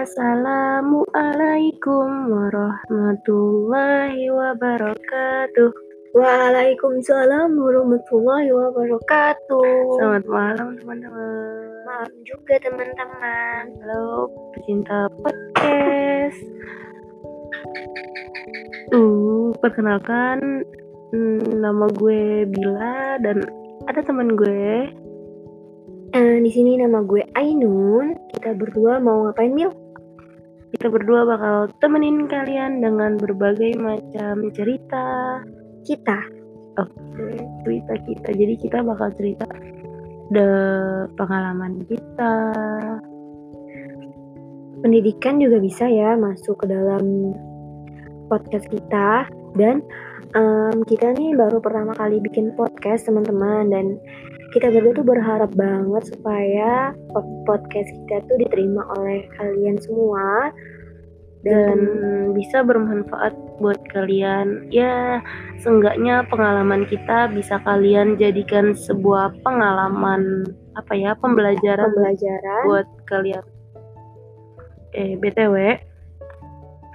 Assalamualaikum warahmatullahi wabarakatuh. Waalaikumsalam warahmatullahi wabarakatuh. Selamat malam teman-teman. Malam juga teman-teman. Halo pecinta podcast. Uh, perkenalkan hmm, nama gue Bila dan ada teman gue. Eh, di sini nama gue Ainun. Kita berdua mau ngapain Mil? Kita berdua bakal temenin kalian dengan berbagai macam cerita. Kita. Oke, cerita kita. Jadi kita bakal cerita the pengalaman kita. Pendidikan juga bisa ya masuk ke dalam podcast kita dan em, kita nih baru pertama kali bikin podcast teman-teman dan kita berdua tuh berharap banget supaya po- podcast kita tuh diterima oleh kalian semua dan bisa bermanfaat buat kalian. Ya, seenggaknya pengalaman kita bisa kalian jadikan sebuah pengalaman apa ya, pembelajaran pembelajaran buat kalian. Eh, BTW,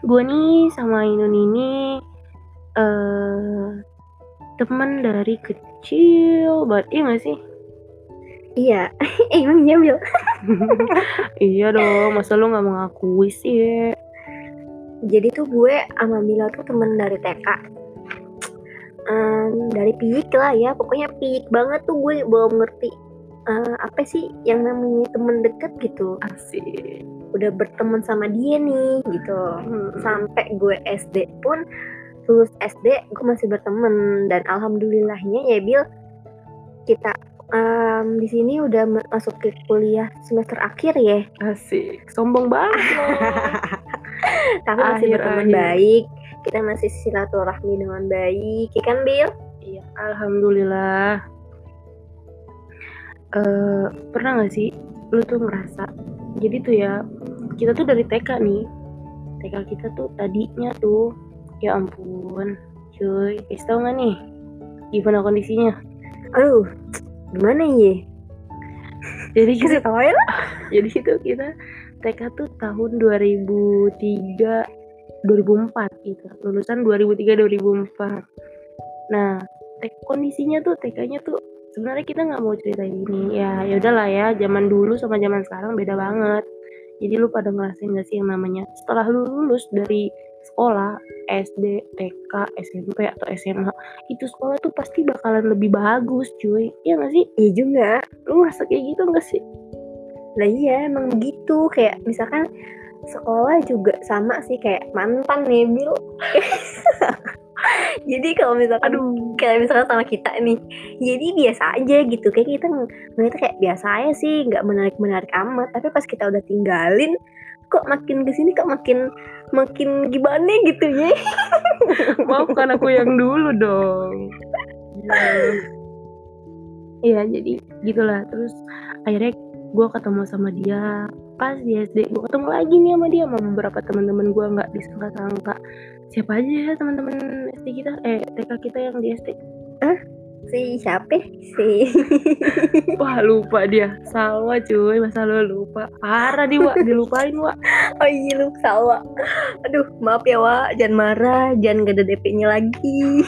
gue nih sama Inun ini eh teman dari kecil banget, iya gak sih? iya eh, emang Mil iya dong, masa lu gak mengakui sih? Jadi tuh gue sama Mila tuh temen dari TK Em, dari pik lah ya pokoknya pik banget tuh gue belum ngerti eh, apa sih yang namanya temen deket gitu. Asik. udah berteman sama dia nih gitu. Hmm. sampai gue SD pun lulus SD gue masih berteman. Dan alhamdulillahnya ya Bil kita em, di sini udah ma- masuk ke kuliah semester akhir ya. Asik, sombong banget tapi masih berteman akhir. baik kita masih silaturahmi dengan baik ya kan Bil Iya, alhamdulillah. Eh, pernah nggak sih lu tuh ngerasa? Jadi tuh ya, kita tuh dari TK nih. TK kita tuh tadinya tuh, ya ampun, cuy, kasih tau nggak nih? Gimana kondisinya? aduh gimana ya Jadi kita, jadi itu kita TK tuh tahun 2003 2004 gitu. Lulusan 2003 2004. Nah, kondisinya tuh TK-nya tuh sebenarnya kita nggak mau cerita ini. Ya, ya udahlah ya, zaman dulu sama zaman sekarang beda banget. Jadi lu pada ngerasain gak sih yang namanya setelah lu lulus dari sekolah SD, TK, SMP atau SMA itu sekolah tuh pasti bakalan lebih bagus cuy Iya gak sih? iya juga Lu ngerasa kayak gitu gak sih? Lah iya emang begitu kayak misalkan sekolah juga sama sih kayak mantan nih Bil. jadi kalau misalkan Aduh kayak misalkan sama kita nih, jadi biasa aja gitu kayak kita ng- ngeliatnya kayak biasa aja sih nggak menarik menarik amat. Tapi pas kita udah tinggalin kok makin ke sini kok makin makin gimana gitu ya Maafkan aku yang dulu dong. Iya, jadi gitulah. Terus akhirnya gue ketemu sama dia pas di SD. Gue ketemu lagi nih sama dia sama beberapa teman-teman gue nggak disangka-sangka. Siapa aja ya teman-teman SD kita? Eh, TK kita yang di SD. si siapa si Wah, lupa dia. Salwa cuy, masa lo lupa. Parah dia, Wak. Dilupain, Wak. oh iya lu salah aduh maaf ya Wak jangan marah jangan gak ada DP-nya lagi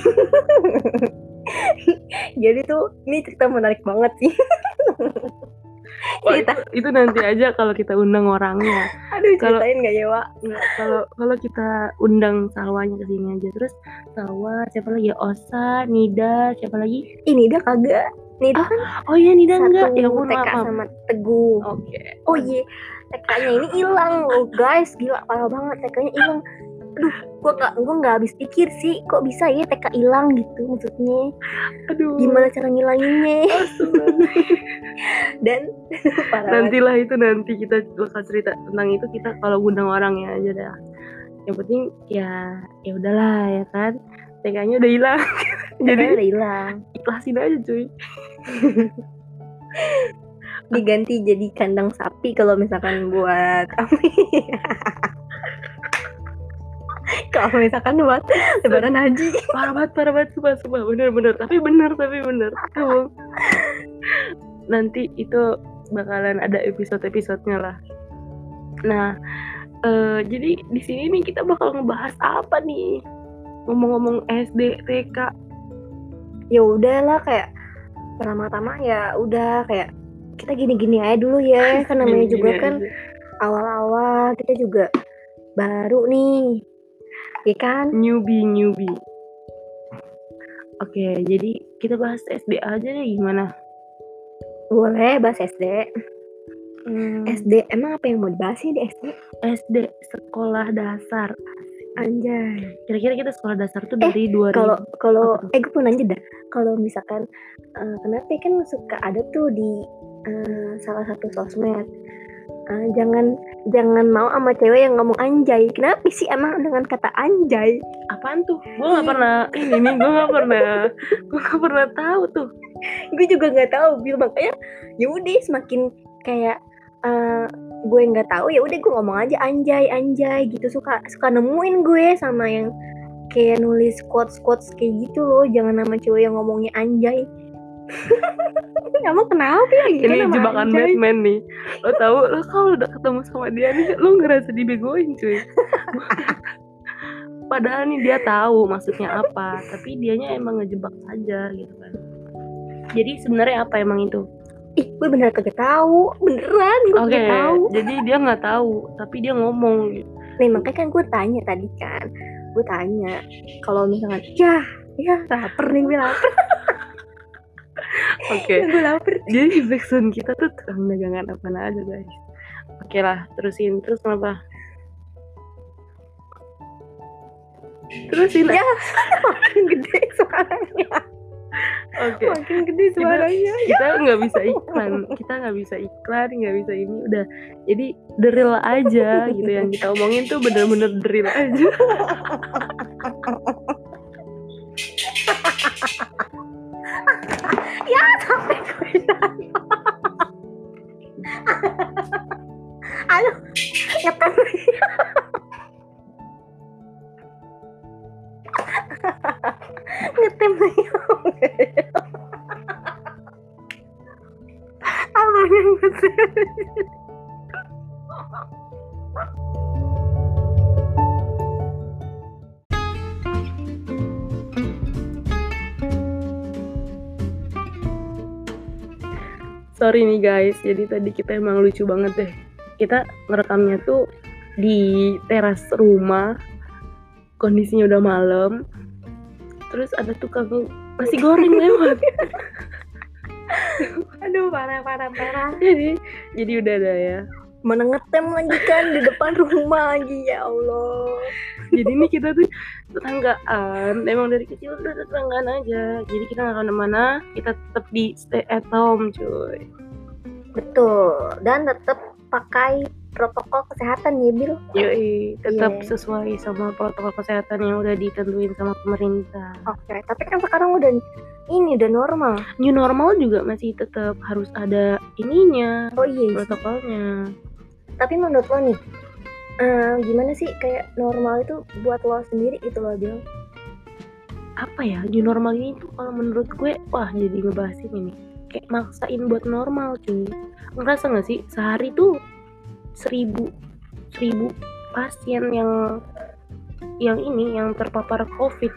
jadi tuh ini cerita menarik banget sih Wah, Cerita. itu, itu nanti aja kalau kita undang orangnya. aduh Kalau- ceritain gak ya Wak? kalau kalau kita undang Salwanya ke sini aja. Terus Salwa siapa lagi? Osa Nida siapa lagi? Ini dah kagak. Nih dah kan oh iya Nida enggak. Ya ampun TK maaf, sama Teguh. Oke. Oh iya TK-nya ini hilang. Loh guys gila parah banget. TK-nya hilang aduh gua nggak gua nggak habis pikir sih kok bisa ya TK hilang gitu maksudnya. Aduh. Gimana cara ngilanginnya? Dan parah nantilah itu nanti kita bakal cerita tentang itu kita kalau undang orangnya aja dah. Yang penting ya ya udahlah ya kan. TK-nya udah hilang. Jadi udah hilang. ikhlasin aja cuy. Diganti jadi kandang sapi kalau misalkan buat kami kalau misalkan buat lebaran haji. Parah banget parah banget sumpah sumpah. Bener bener. Tapi bener tapi bener. Emang. nanti itu bakalan ada episode episodenya lah. Nah eh, jadi di sini nih kita bakal ngebahas apa nih? Ngomong-ngomong SD, TK. Ya udahlah kayak pertama-tama ya udah kayak kita gini-gini aja dulu ya. Kan namanya juga kan awal-awal kita juga baru nih ya kan? Newbie newbie. Oke, jadi kita bahas SD aja deh gimana? boleh bahas SD Hmm, SD emang apa yang mau dibahas sih di SD SD sekolah dasar. anjay. Kira-kira kita sekolah dasar tuh Eh, dari 2000 kalau kalau eh gue mau nanya dah. Kalau misalkan eh, kenapa kan suka ada tuh di eh, salah satu sosmed Eh, jangan jangan mau sama cewek yang ngomong anjay. Kenapa sih emang dengan kata anjay? Apaan tuh? Gue gak pernah ini nih, gue gak pernah, gue gak pernah tahu tuh. gue juga nggak tahu bil. Makanya ya udah semakin kayak eh, gue nggak tahu ya udah gue ngomong aja anjay anjay gitu. Suka suka nemuin gue sama yang kayak nulis quotes quotes kayak gitu loh. Jangan nama cewek yang ngomongnya anjay kamu kenapa ya Ini jebakan anjay? Batman nih. Lo tahu lo kalau udah ketemu sama dia nih, lo ngerasa dibegoin cuy. Padahal nih dia tahu maksudnya apa, tapi dianya emang ngejebak saja gitu kan. Jadi sebenarnya apa emang itu? ih gue bener kagak tahu beneran gue Oke, kagak tahu jadi dia nggak tahu, tapi dia ngomong gitu. nih makanya kan gue tanya tadi kan gue tanya kalau misalkan ya ya lapar nih gue lapar Oke, gue lapar. Jadi backsound kita tuh tukang dagangan apa aja guys. Oke lah, terusin. Terus kenapa? Terusin. Ya. makin gede suaranya. Oke. makin gede suaranya. kita nggak bisa iklan. Kita nggak bisa iklan nggak bisa ini. Udah. Jadi drill aja gitu. Yang kita omongin tuh bener-bener drill aja ya sampai gue aduh ngetem ngetem apa yang ngetem sorry nih guys. Jadi tadi kita emang lucu banget deh. Kita ngerekamnya tuh di teras rumah. Kondisinya udah malam. Terus ada tukang nasi goreng lewat. Aduh parah parah parah. Jadi jadi udah ada ya mana ngetem lagi kan di depan rumah lagi ya Allah. Jadi ini kita tuh tetanggaan. Emang dari kecil udah tetanggaan aja. Jadi kita nggak ke mana-mana kita tetap di stay at home cuy. Betul. Dan tetap pakai protokol kesehatan ya Bil? Yoi tetap Iya. sesuai sama protokol kesehatan yang udah ditentuin sama pemerintah. Oke tapi kan sekarang udah ini udah normal. New normal juga masih tetap harus ada ininya oh iya protokolnya. Tapi menurut lo nih eh, gimana sih kayak normal itu buat lo sendiri itu lo Bil? Apa ya new normal ini tuh kalau menurut gue wah jadi ngebahas ini. Nih kayak maksain buat normal cuy. Ngerasa nggak sih sehari tuh seribu seribu pasien yang yang ini yang terpapar covid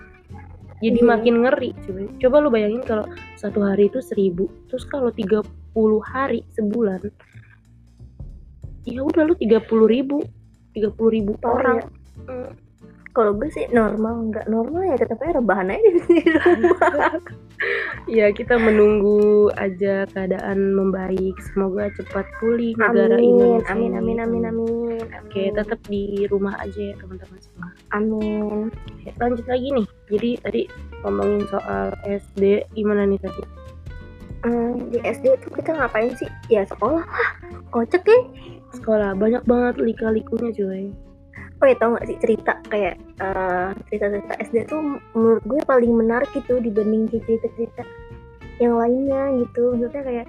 jadi Iya. makin ngeri cuy coba lu bayangin kalau satu hari itu seribu terus kalau 30 hari sebulan ya udah lu 30 ribu 30 ribu Parah orang ya. Kalau gue sih normal nggak normal ya tetap aja rebahan aja di rumah Ya kita menunggu aja keadaan membaik. Semoga cepat pulih negara amin Indonesia. amin amin amin amin Oke, tetap di rumah aja ya teman-teman semua. amin Oke, lanjut lagi nih. Jadi tadi ngomongin soal SD gimana nih tadi? Eh, di SD tuh kita ngapain sih ya sekolah lah kocak ya Sekolah banyak banget lika-likunya cuy. Oh ya tau gak sih cerita kayak eh, cerita-cerita SD tuh menurut gue paling menarik gitu dibanding cerita-cerita yang lainnya gitu. Maksudnya kayak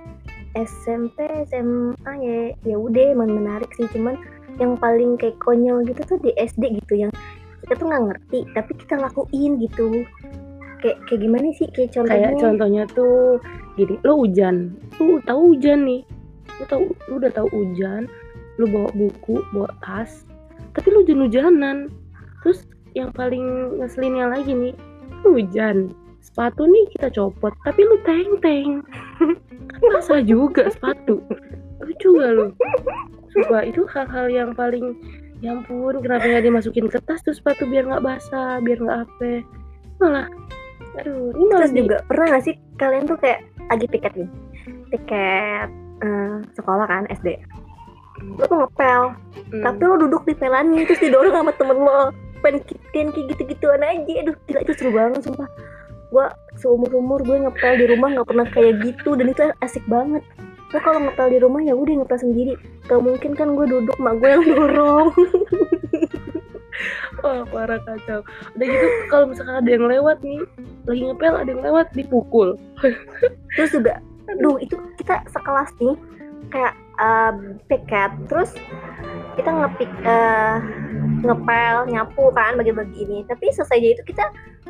SMP SMA ya ya udah emang menarik sih. Cuman yang paling kayak konyol gitu tuh di SD gitu yang kita tuh nggak ngerti tapi kita lakuin gitu. Kayak kayak gimana sih kayak contohnya? Kayak contohnya tuh gini, lo hujan, lu tahu hujan nih, lu tahu, lu udah tahu hujan, lu bawa buku, bawa tas, tapi lu hujan-hujanan terus yang paling ngeselinnya lagi nih hujan. Sepatu nih kita copot tapi lu teng-teng. Kan basah juga sepatu. Lucu gak lu? Coba itu hal-hal yang paling ya ampun kenapa nggak dimasukin ke tas tuh sepatu biar nggak basah biar nggak apa? Malah aduh ini malah Terus juga pernah gak sih kalian tuh kayak lagi piket nih? Piket eh, sekolah kan SD Lo tuh ngepel. Hmm. Tapi lo duduk di pelannya Terus didorong sama temen lo. Pengen kayak gitu-gituan aja. Aduh gila itu seru banget sumpah. Gue seumur-umur gue ngepel di rumah gak pernah kayak gitu. Dan itu asik banget. Lo kalau ngepel di rumah ya udah ngepel sendiri. Gak mungkin kan gue duduk mak gue yang dorong. Wah parah kacau. Udah gitu kalau misalkan ada yang lewat nih Lagi ngepel ada yang lewat dipukul. Terus juga Duh itu kita sekelas nih. Kayak eh, piket Terus kita ngepik eh, ngepel nyapu kan bagi-bagi ini. Tapi selesai aja itu kita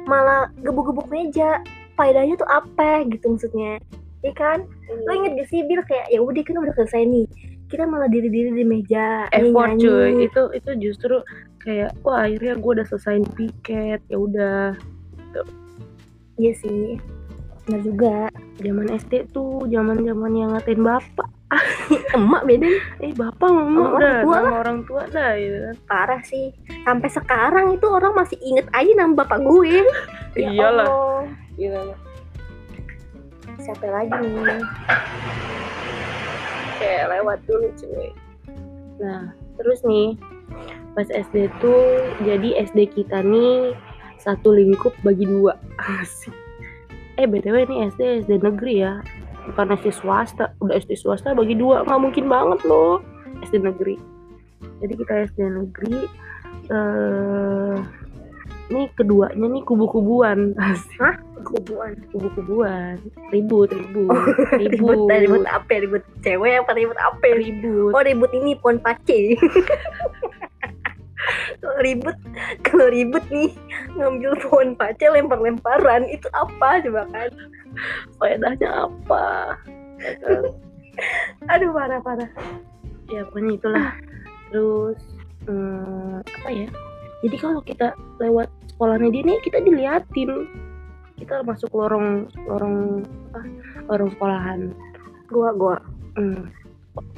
malah gebuk-gebuk meja. Faedahnya tuh apa gitu maksudnya. Iya kan? Lo inget gak sih Bil kayak ya udah kan udah selesai nih. Kita malah diri-diri di meja effort nyanyi. cuy. Itu itu justru kayak wah akhirnya gue udah selesaiin piket ya udah. Iya sih. Benar juga. Zaman SD tuh zaman zaman yang ngatain bapak emak beda eh bapak mama Sama orang tua nama orang tua dah gitu kan. Parah sih. Sampai sekarang itu orang masih inget aja nama bapak gue. Ya Iyalah. Allah. gitu siapa lagi nih? Kayak lewat dulu cuy. Nah terus nih. Pas SD tuh jadi SD kita nih satu lingkup bagi dua. Asik. eh btw ini SD SD negeri ya bukan SD swasta udah SD swasta bagi dua nggak mungkin banget loh. SD negeri. Jadi kita SD negeri eh ini keduanya nih kubu-kubuan. Hah? kubuan kubu-kubuan. Ribut ribut ribut ribut apa ribut cewek apa ribut apa? Ribut. Oh ribut ini pohon pace. Kalau ribut kalau ribut nih ngambil pohon pace lempar-lemparan itu apa coba kan faedahnya apa? Ya kan? aduh parah parah. Ya pokoknya itulah. Terus eh, apa ya? Jadi kalau kita lewat sekolahnya dia nih kita diliatin. Kita masuk lorong lorong apa? Lorong sekolahan. Gua gua. Hmm,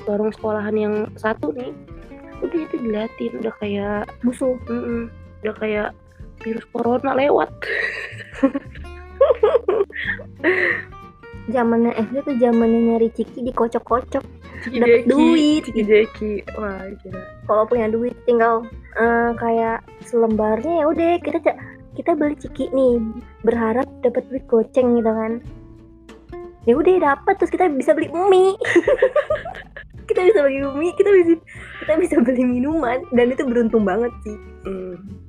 lorong sekolahan yang satu nih udah itu diliatin. Udah kayak musuh. Mm-mm, udah kayak virus corona lewat zamannya SD tuh zamannya nyari ciki dikocok-kocok. Jeki, duit. Ciki Jeki. Wah gila. Kalau punya duit tinggal eh, kayak selembarnya ya udah kita kita beli ciki nih berharap dapat duit goceng gitu kan. Ya udah dapat terus kita bisa beli mie. Kita bisa beli mie kita bisa kita bisa beli minuman dan itu beruntung banget sih. Hmm.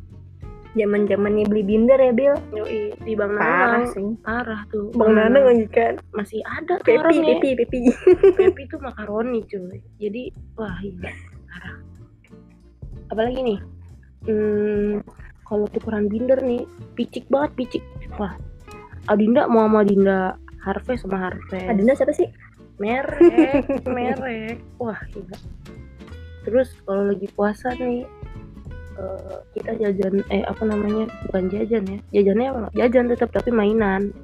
Zaman zamannya beli binder ya Bil. Yoi, di Bang parah Nanang sih. Parah tuh. Bang Nanang lagi kan. Masih ada tuh Pepi orangnya. Pepi Pepi. Pepi itu makaroni cuy. Jadi wah iya parah. Apalagi nih? Hmm, kalau tukeran binder nih picik banget picik. Wah. Adinda mau sama Adinda Harvey sama Harvey Adinda siapa sih? Merek merek. Wah gila. Terus kalau lagi puasa nih eh, kita jajan eh apa namanya bukan jajan ya. Jajannya apa jajan tetap tapi mainan.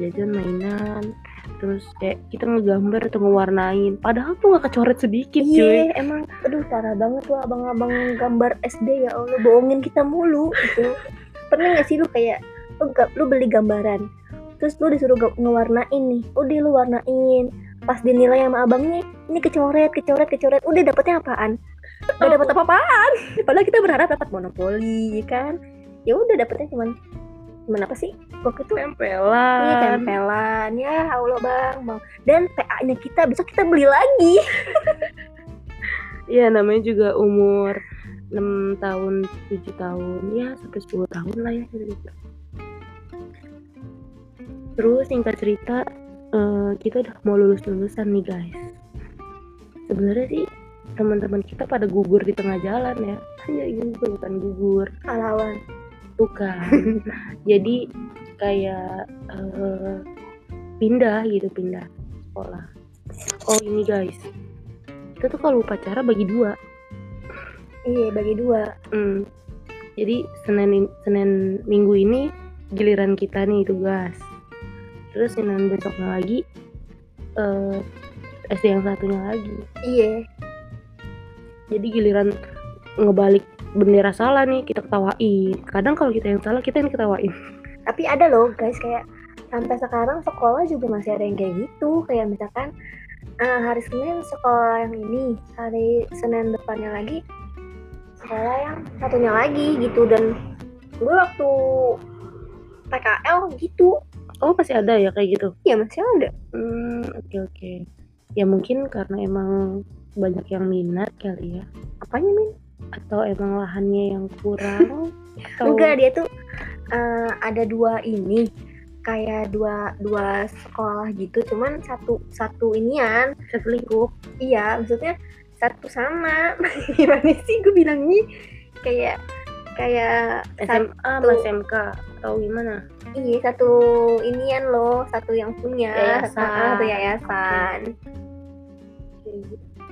Jajan mainan. Terus kayak kita ngegambar atau ngewarnain. Padahal tuh gak kecoret sedikit cuy. iya emang aduh parah banget tuh abang-abang gambar SD ya Allah. Bohongin kita mulu gitu. Pernah gak sih lu kayak lu, ga- lu beli gambaran terus lu disuruh ngewarnain nih. Udah lu warnain. Pas dinilai sama abangnya ini kecoret kecoret kecoret. Udah dapetnya apaan gak dapet apa-apaan. Padahal kita berharap dapat monopoli kan? Ya udah dapetnya cuman cuman apa sih? Waktu itu Iya tempelan. Tempelan ya Allah bang. Bang dan PA nya kita besok kita beli lagi. Iya namanya juga umur 6 tahun 7 tahun. Ya sampai 10 tahun lah ya gitu. terus singkat cerita eh, kita udah mau lulus lulusan nih guys. Sebenarnya sih teman-teman kita pada gugur di tengah jalan ya. Hanya gugur bukan gugur. Alawan bukan. Jadi kayak eh, pindah gitu pindah sekolah. Oh ini guys. Kita tuh kalau upacara bagi dua. Iya bagi dua. Hmm. Jadi Senin Senin Minggu ini giliran kita nih tugas. Terus Senin besoknya lagi eh SD yang satunya lagi. iya Jadi giliran ngebalik bendera salah nih kita ketawain. Kadang kalau kita yang salah kita yang ketawain. tapi ada loh guys kayak sampai sekarang sekolah juga masih ada yang kayak gitu kayak misalkan eh, hari Senin sekolah yang ini hari Senin depannya lagi sekolah yang satunya lagi gitu dan gue waktu PKL gitu Oh masih ada ya kayak gitu. ya masih ada Hmm oke oke. Ya mungkin karena emang banyak yang minat kali ya. apanya min Atau emang lahannya yang kurang. atau... enggak dia tuh eh, ada dua ini kayak dua dua sekolah gitu cuman satu satu inian Satu lingkup. iya maksudnya satu sama gimana sih gue bilangnya kayak kayak SMA Satu. sama SMK atau gimana? iya satu inian loh satu yang punya Yayasan. Ah, satu yayasan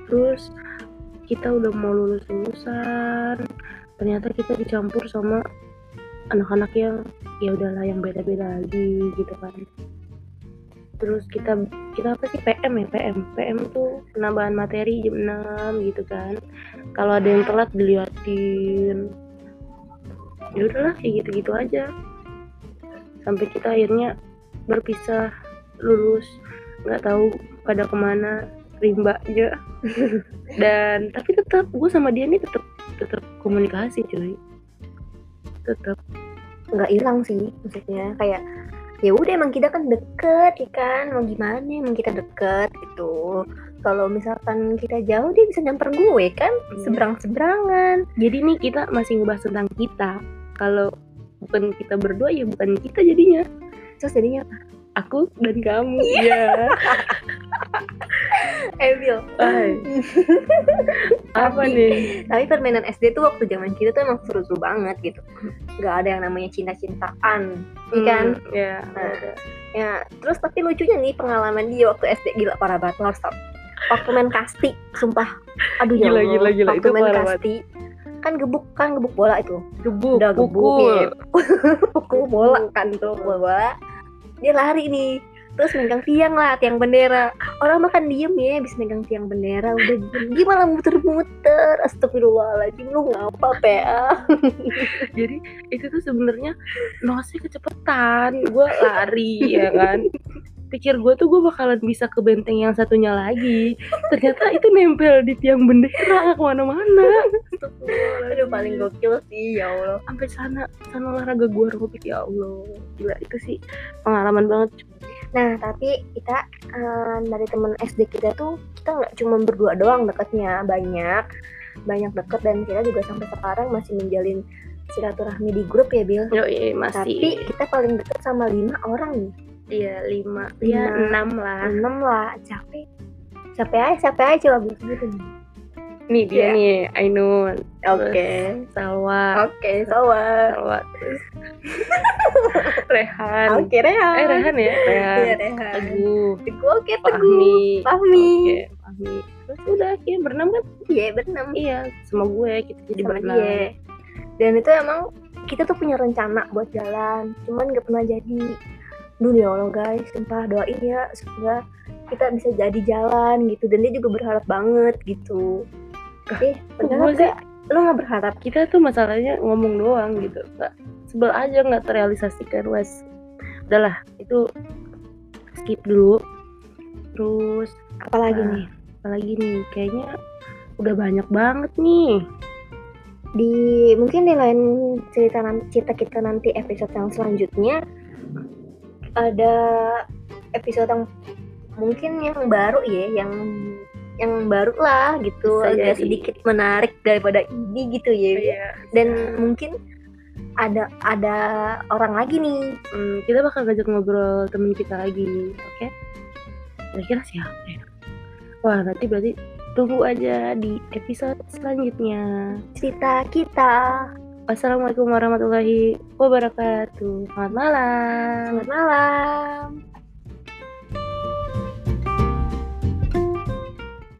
Terus kita udah mau lulus lulusan, ternyata kita dicampur sama anak-anak yang ya udahlah yang beda-beda lagi gitu kan. Terus kita kita apa sih PM ya PM PM tuh penambahan materi jam 6 gitu kan. Kalau ada yang telat diliatin. Ya udahlah kayak gitu-gitu aja. Sampai kita akhirnya berpisah lulus nggak tahu pada ke mana rimba aja. Dan tapi tetap gue sama dia nih tetap tetap komunikasi cuy. Tetap nggak hilang sih maksudnya. Kayak ya udah emang kita kan deket ya kan? Mau gimana emang kita deket gitu. Kalau misalkan kita jauh dia bisa nyamper gue kan? Iya. seberang seberangan jadi nih kita masih ngebahas tentang kita. Kalau bukan kita berdua ya bukan kita jadinya. Terus jadinya aku dan kamu. Ya eh Hai. apa Tapi- nih? tapi permainan SD tuh waktu zaman kita tuh emang seru-seru banget gitu. Nggak ada yang namanya cinta-cintaan iya kan? Hmm, ya Nah, ya terus tapi lucunya nih pengalaman dia waktu SD gila parah banget harus tau. waktu main kasti sumpah. Aduh ya Gila, Allah. gila, gila. waktu Itu main parah kasti kan gebuk kan gebuk bola itu. Gebuk udah gebuk pukul. ya. pukul bola kan tuh bola. Dia lari nih terus megang tiang lah tiang bendera. Orang makan diem ya bisa megang tiang bendera udah diem. Malah muter-muter? Astagfirullahaladzim lu ngapa PA jadi itu tuh sebenarnya nosnya kecepatan. Gue lari ya kan? Pikir gue tuh gue bakalan bisa ke benteng yang satunya lagi. Ternyata itu nempel di tiang bendera ke mana-mana. Aduh paling gokil sih ya Allah. Sampai sana sana olahraga gue robek ya allah gila itu sih pengalaman banget Nah, tapi kita eh, dari temen SD kita tuh kita nggak cuma berdua doang deketnya, banyak banyak deket dan kita juga sampai sekarang masih menjalin silaturahmi di grup ya, Bil. yo iya, masih Tapi kita paling deket sama lima orang nih, iya lima Lima. ya enam lah enam lah, capek. Capek aja, capek aja coba Bil sebutin. Nih dia Iya. nih Ainun Oke, Salwa oke, sobat. Salwa terus Rehan Oke, Rehan. eh Rehan ya Rehan Iya, Rehan. Teguh Teguh, oke, Teguh. Fahmi Fahmi. Oke, Fahmi terus udah akhirnya berenam kan Iya, berenam. iya sama gue kita jadi sama berenam dia. Dan itu emang kita tuh punya rencana buat jalan, cuman nggak pernah jadi. Duh ya Allah guys, sumpah doain ya semoga kita bisa jadi jalan gitu. Dan dia juga berharap banget gitu. Eh, gue berharap sih gak? Lo nggak berharap? kita tuh masalahnya ngomong doang gitu nggak sebel aja nggak terrealisasikan wes udahlah itu skip dulu terus Apalagi Nah. nih apalagi nih kayaknya udah banyak banget nih di mungkin di lain cerita cerita kita nanti episode yang selanjutnya ada episode yang mungkin yang baru ya yang yang baru lah gitu. Bisa agak jadi. sedikit menarik daripada ini gitu ya. Iya, dan mungkin ada ada orang lagi nih. Hmm, kita bakal ngajak ngobrol temen kita lagi oke? Kira-kira siapa ya? Wah nanti berarti tunggu aja di episode selanjutnya. Cerita kita. Wassalamualaikum warahmatullahi wabarakatuh. Selamat malam. Selamat